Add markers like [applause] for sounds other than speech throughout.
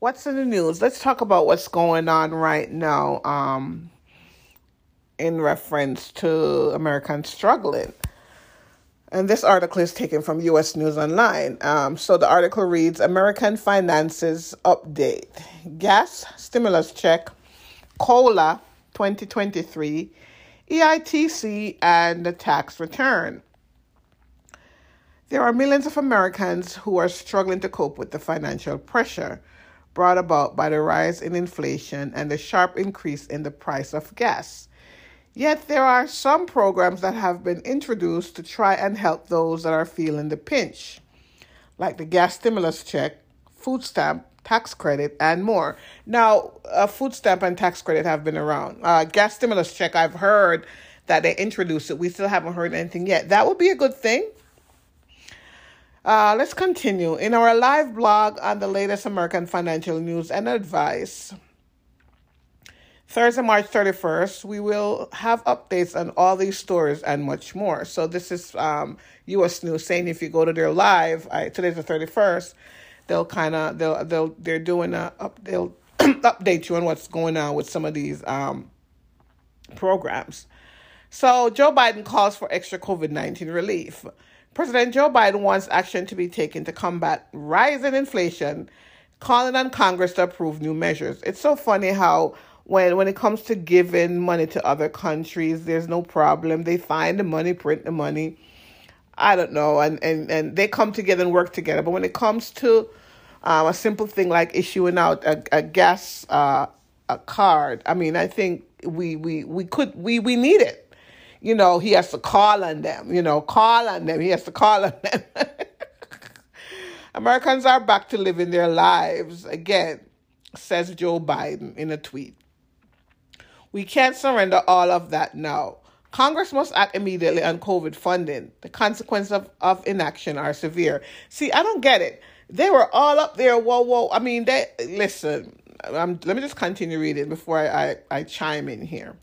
What's in the news? Let's talk about what's going on right now um, in reference to Americans struggling. And this article is taken from US News Online. Um, so the article reads American Finances Update Gas Stimulus Check, COLA 2023, EITC, and the tax return. There are millions of Americans who are struggling to cope with the financial pressure brought about by the rise in inflation and the sharp increase in the price of gas. Yet there are some programs that have been introduced to try and help those that are feeling the pinch, like the gas stimulus check, food stamp, tax credit, and more. Now, a food stamp and tax credit have been around. Uh, gas stimulus check, I've heard that they introduced it. We still haven't heard anything yet. That would be a good thing. Uh, let's continue. In our live blog on the latest American financial news and advice, Thursday, March 31st, we will have updates on all these stories and much more. So, this is um, U.S. News saying if you go to their live, I, today's the 31st, they'll kind of, they'll, they'll, they're doing a, they'll [clears throat] update you on what's going on with some of these um, programs. So, Joe Biden calls for extra COVID 19 relief. President Joe Biden wants action to be taken to combat rising inflation, calling on Congress to approve new measures. It's so funny how when when it comes to giving money to other countries, there's no problem. They find the money, print the money. I don't know, and and and they come together and work together. But when it comes to um, a simple thing like issuing out a, a gas uh, a card, I mean, I think we we we could we we need it you know, he has to call on them, you know, call on them. He has to call on them. [laughs] Americans are back to living their lives again, says Joe Biden in a tweet. We can't surrender all of that now. Congress must act immediately on COVID funding. The consequences of, of inaction are severe. See, I don't get it. They were all up there. Whoa, whoa. I mean, they listen. Um, let me just continue reading before I, I, I chime in here.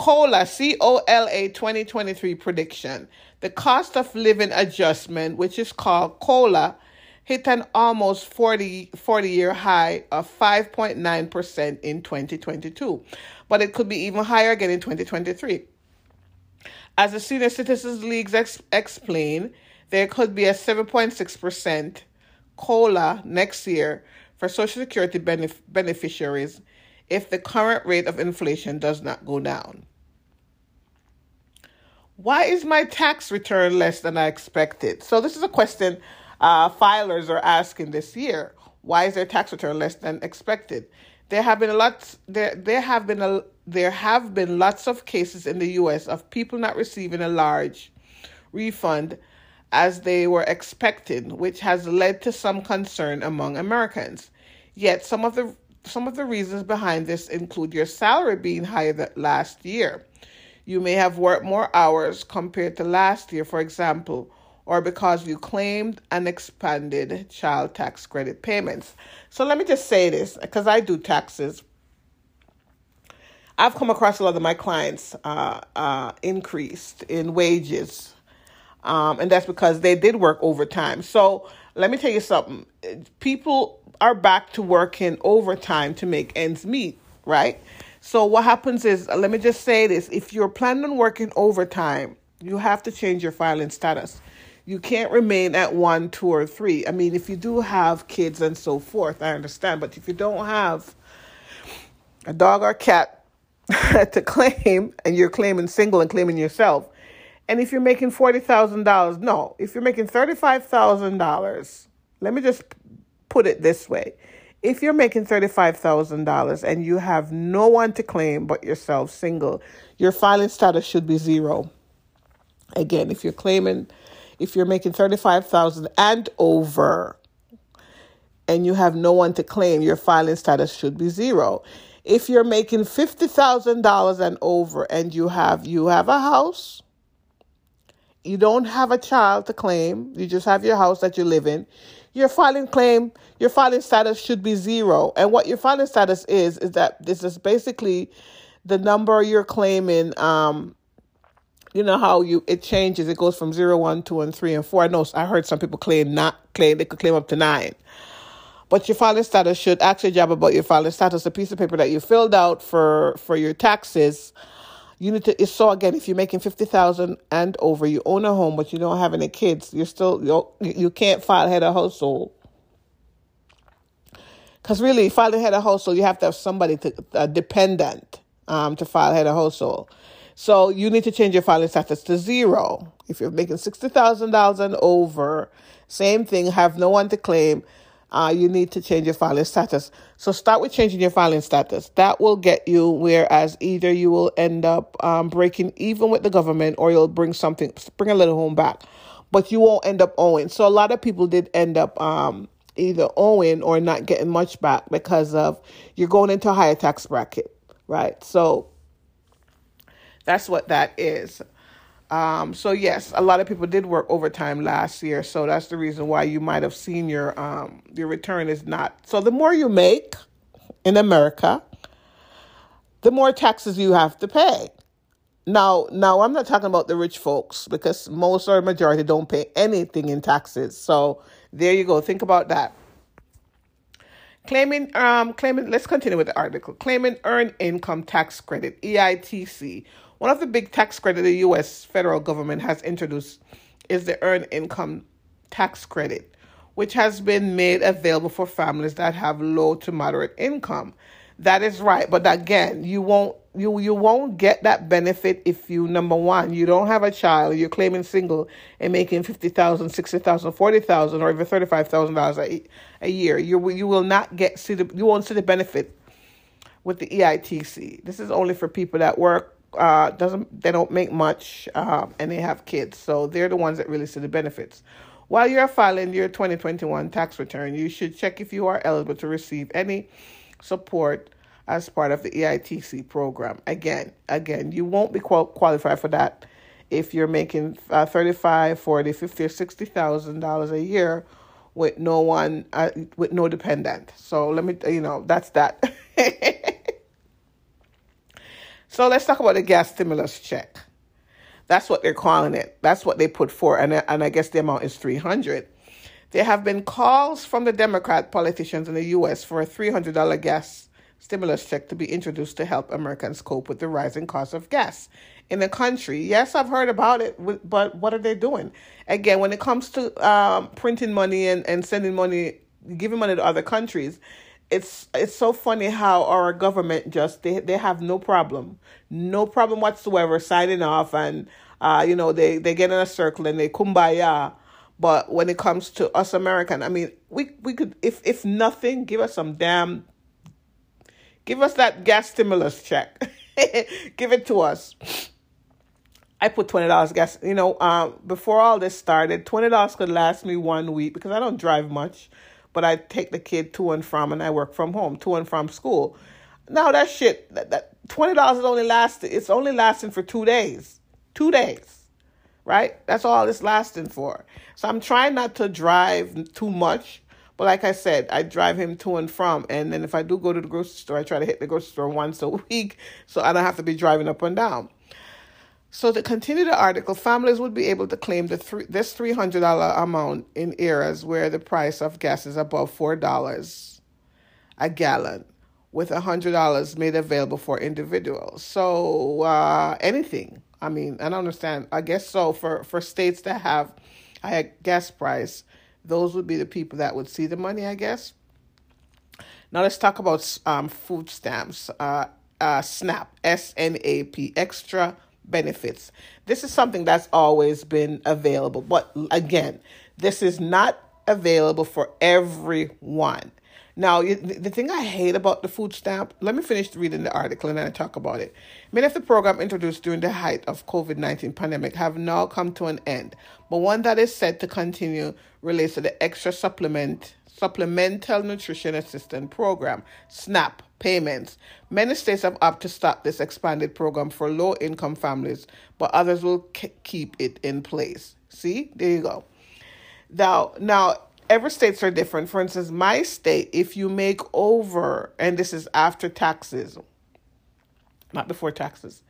COLA, C O L A 2023 prediction. The cost of living adjustment, which is called COLA, hit an almost 40, 40 year high of 5.9% in 2022, but it could be even higher again in 2023. As the Senior Citizens Leagues ex- explain, there could be a 7.6% COLA next year for Social Security benef- beneficiaries if the current rate of inflation does not go down. Why is my tax return less than I expected? So, this is a question uh, filers are asking this year. Why is their tax return less than expected? There have been lots. There there have been a there have been lots of cases in the U.S. of people not receiving a large refund as they were expecting, which has led to some concern among Americans. Yet some of the some of the reasons behind this include your salary being higher than last year you may have worked more hours compared to last year, for example, or because you claimed and expanded child tax credit payments. So let me just say this because I do taxes. I've come across a lot of my clients uh, uh, increased in wages, um, and that's because they did work overtime. So let me tell you something: people are back to working overtime to make ends meet, right? So what happens is, uh, let me just say this: if you're planning on working overtime, you have to change your filing status. You can't remain at one, two, or three. I mean, if you do have kids and so forth, I understand. But if you don't have a dog or cat [laughs] to claim, and you're claiming single and claiming yourself, and if you're making forty thousand dollars, no, if you're making thirty-five thousand dollars, let me just put it this way: if you're making $35,000 and you have no one to claim but yourself, single, your filing status should be zero. Again, if you're claiming, if you're making 35,000 and over and you have no one to claim, your filing status should be zero. If you're making $50,000 and over and you have you have a house, you don't have a child to claim, you just have your house that you live in, your filing claim, your filing status should be zero. And what your filing status is, is that this is basically the number you're claiming. Um, you know how you it changes. It goes from zero, one, two, and three, and four. I know I heard some people claim not claim they could claim up to nine. But your filing status should ask your job about your filing status, a piece of paper that you filled out for for your taxes. You need to. So again, if you're making fifty thousand and over, you own a home, but you don't have any kids, you're still you you can't file head of household. Because really, filing head of household, you have to have somebody to a dependent um, to file head of household. So you need to change your filing status to zero. If you're making sixty thousand dollars and over, same thing. Have no one to claim uh, you need to change your filing status. So start with changing your filing status. That will get you whereas either you will end up um, breaking even with the government or you'll bring something, bring a little home back, but you won't end up owing. So a lot of people did end up um, either owing or not getting much back because of you're going into a higher tax bracket, right? So that's what that is. Um, so yes, a lot of people did work overtime last year, so that's the reason why you might have seen your um, your return is not. So the more you make in America, the more taxes you have to pay. Now, now I'm not talking about the rich folks because most or majority don't pay anything in taxes. So there you go. Think about that. Claiming, um, claiming. Let's continue with the article. Claiming earned income tax credit (EITC) One of the big tax credits the U.S. federal government has introduced is the Earned Income Tax Credit, which has been made available for families that have low to moderate income. That is right, but again, you won't you you won't get that benefit if you number one you don't have a child you're claiming single and making fifty thousand, sixty thousand, forty thousand, or even thirty five thousand dollars a year. You you will not get see the you won't see the benefit with the EITC. This is only for people that work uh, doesn't they don't make much um, and they have kids, so they're the ones that really see the benefits. While you're filing your 2021 tax return, you should check if you are eligible to receive any support as part of the EITC program. Again, again, you won't be qual- qualified for that if you're making uh, 35, 40, 50 or 60,000 dollars a year with no one uh, with no dependent. So let me you know, that's that. [laughs] So let's talk about the gas stimulus check. That's what they're calling it. That's what they put for, and and I guess the amount is three hundred. There have been calls from the Democrat politicians in the U.S. for a three hundred dollar gas stimulus check to be introduced to help Americans cope with the rising cost of gas in the country. Yes, I've heard about it, but what are they doing? Again, when it comes to um, printing money and, and sending money, giving money to other countries, it's it's so funny how our government just they they have no problem, no problem whatsoever signing off and uh you know they they get in a circle and they kumbaya. But when it comes to us American, I mean, we we could if if nothing, give us some damn give us that gas stimulus check. [laughs] give it to us. I put twenty dollars gas. You know, um, before all this started, twenty dollars could last me one week because I don't drive much but I take the kid to and from, and I work from home, to and from school. Now that shit, that, that twenty dollars is only lasting. It's only lasting for two days, two days, right? That's all it's lasting for. So I'm trying not to drive too much. But like I said, I drive him to and from, and then if I do go to the grocery store, I try to hit the grocery store once a [laughs] week, so I don't have to be driving up and down. So to continue the article, families would be able to claim the three, this three hundred dollar amount in areas where the price of gas is above four dollars a gallon, with hundred dollars made available for individuals. So uh, anything. I mean, I don't understand. I guess so for for states that have higher gas price, those would be the people that would see the money. I guess. Now let's talk about um, food stamps. Uh, uh, SNAP, S N A P, extra benefits. This is something that's always been available. But again, this is not available for everyone. Now, the thing I hate about the food stamp, let me finish reading the article and then I talk about it. Many of the programs introduced during the height of COVID-19 pandemic have now come to an end, but one that is set to continue relates to the extra supplement Supplemental Nutrition Assistance Program, SNAP payments. Many states have opted to stop this expanded program for low income families, but others will keep it in place. See, there you go. Now, now every states are different. For instance, my state, if you make over, and this is after taxes, not before taxes,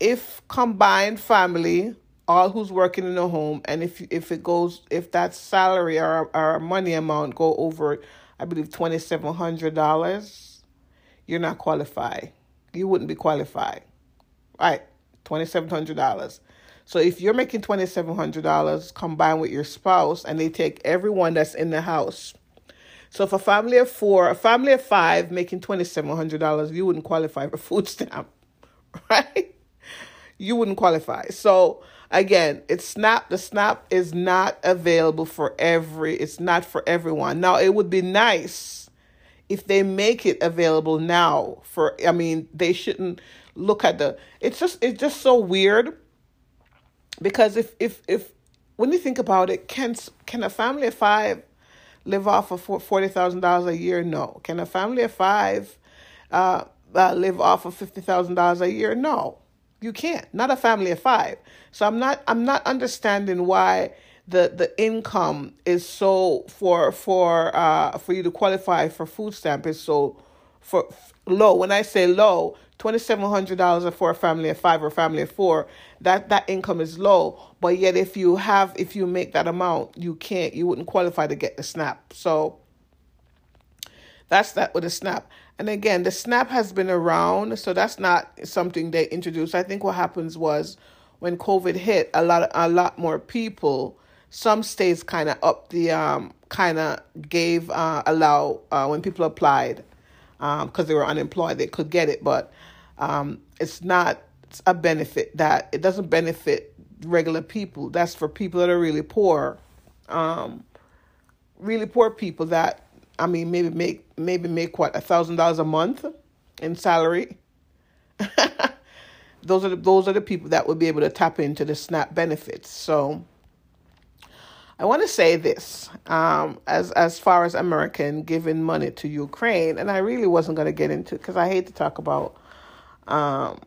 if combined family all who's working in a home and if if it goes if that salary or or money amount go over I believe twenty seven hundred dollars, you're not qualified. You wouldn't be qualified, right? Twenty seven hundred dollars. So if you're making twenty seven hundred dollars combined with your spouse, and they take everyone that's in the house. So if a family of four, a family of five making twenty seven hundred dollars, you wouldn't qualify for food stamp, [laughs] right? You wouldn't qualify. So again, it's SNAP. The SNAP is not available for every. It's not for everyone. Now it would be nice if they make it available now. For I mean, they shouldn't look at the. It's just it's just so weird. Because if if if when you think about it, can can a family of five live off of forty thousand dollars a year? No. Can a family of five uh, uh, live off of fifty thousand dollars a year? No. You can't. Not a family of five. So I'm not I'm not understanding why the the income is so for for uh for you to qualify for food stamp is so for low. When I say low, twenty seven hundred dollars for a family of five or a family of four, that that income is low. But yet, if you have if you make that amount, you can't you wouldn't qualify to get the SNAP. So that's that with the SNAP. And again, the SNAP has been around, so that's not something they introduced. I think what happens was when COVID hit, a lot a lot more people. Some states kind of up the um kind of gave uh allow uh when people applied um because they were unemployed they could get it, but um it's not a benefit that it doesn't benefit regular people. That's for people that are really poor, um, really poor people that I mean, maybe make maybe make what a thousand dollars a month in salary. [laughs] those are the, those are the people that would be able to tap into the SNAP benefits. So, I want to say this um, as as far as American giving money to Ukraine, and I really wasn't going to get into because I hate to talk about um,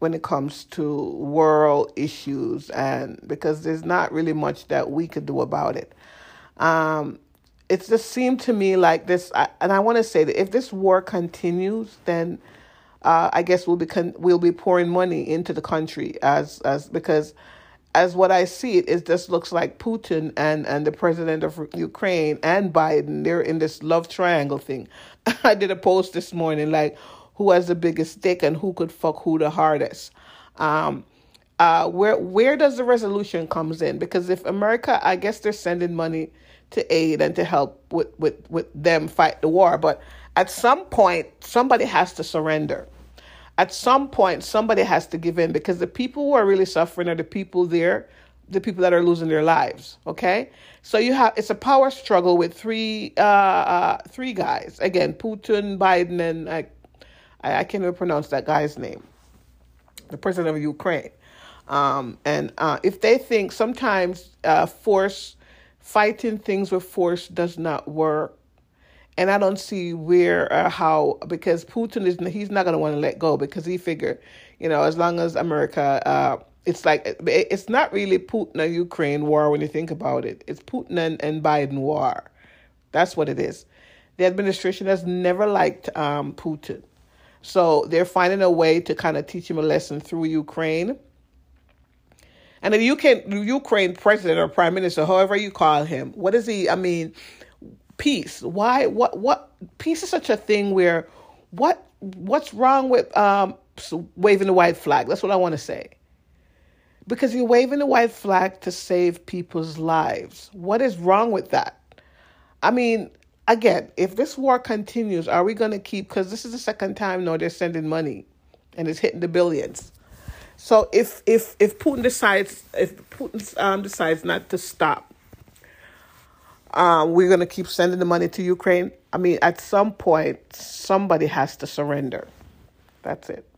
when it comes to world issues, and because there's not really much that we could do about it. Um, it just seemed to me like this, and I want to say that if this war continues, then uh, I guess we'll be con- we'll be pouring money into the country as as because as what I see it, it just looks like Putin and and the president of Ukraine and Biden they're in this love triangle thing. [laughs] I did a post this morning like who has the biggest dick and who could fuck who the hardest. Um, uh, where where does the resolution comes in? Because if America, I guess they're sending money to aid and to help with, with, with them fight the war. But at some point, somebody has to surrender. At some point, somebody has to give in because the people who are really suffering are the people there, the people that are losing their lives. Okay, so you have it's a power struggle with three uh, uh three guys again: Putin, Biden, and I, I can't even pronounce that guy's name, the president of Ukraine. Um, and uh, if they think sometimes uh, force fighting things with force does not work. And I don't see where or how because Putin is he's not going to want to let go because he figured, you know, as long as America, uh, it's like it's not really Putin and Ukraine war when you think about it. It's Putin and, and Biden war. That's what it is. The administration has never liked um, Putin, so they're finding a way to kind of teach him a lesson through Ukraine and the UK, Ukraine president or prime minister, however you call him, what is he? I mean, peace. Why? What? What? Peace is such a thing where, what? What's wrong with um, waving the white flag? That's what I want to say. Because you're waving the white flag to save people's lives. What is wrong with that? I mean, again, if this war continues, are we going to keep? Because this is the second time now they're sending money, and it's hitting the billions. So if if if Putin decides if Putin um, decides not to stop, um, we're gonna keep sending the money to Ukraine. I mean, at some point, somebody has to surrender. That's it.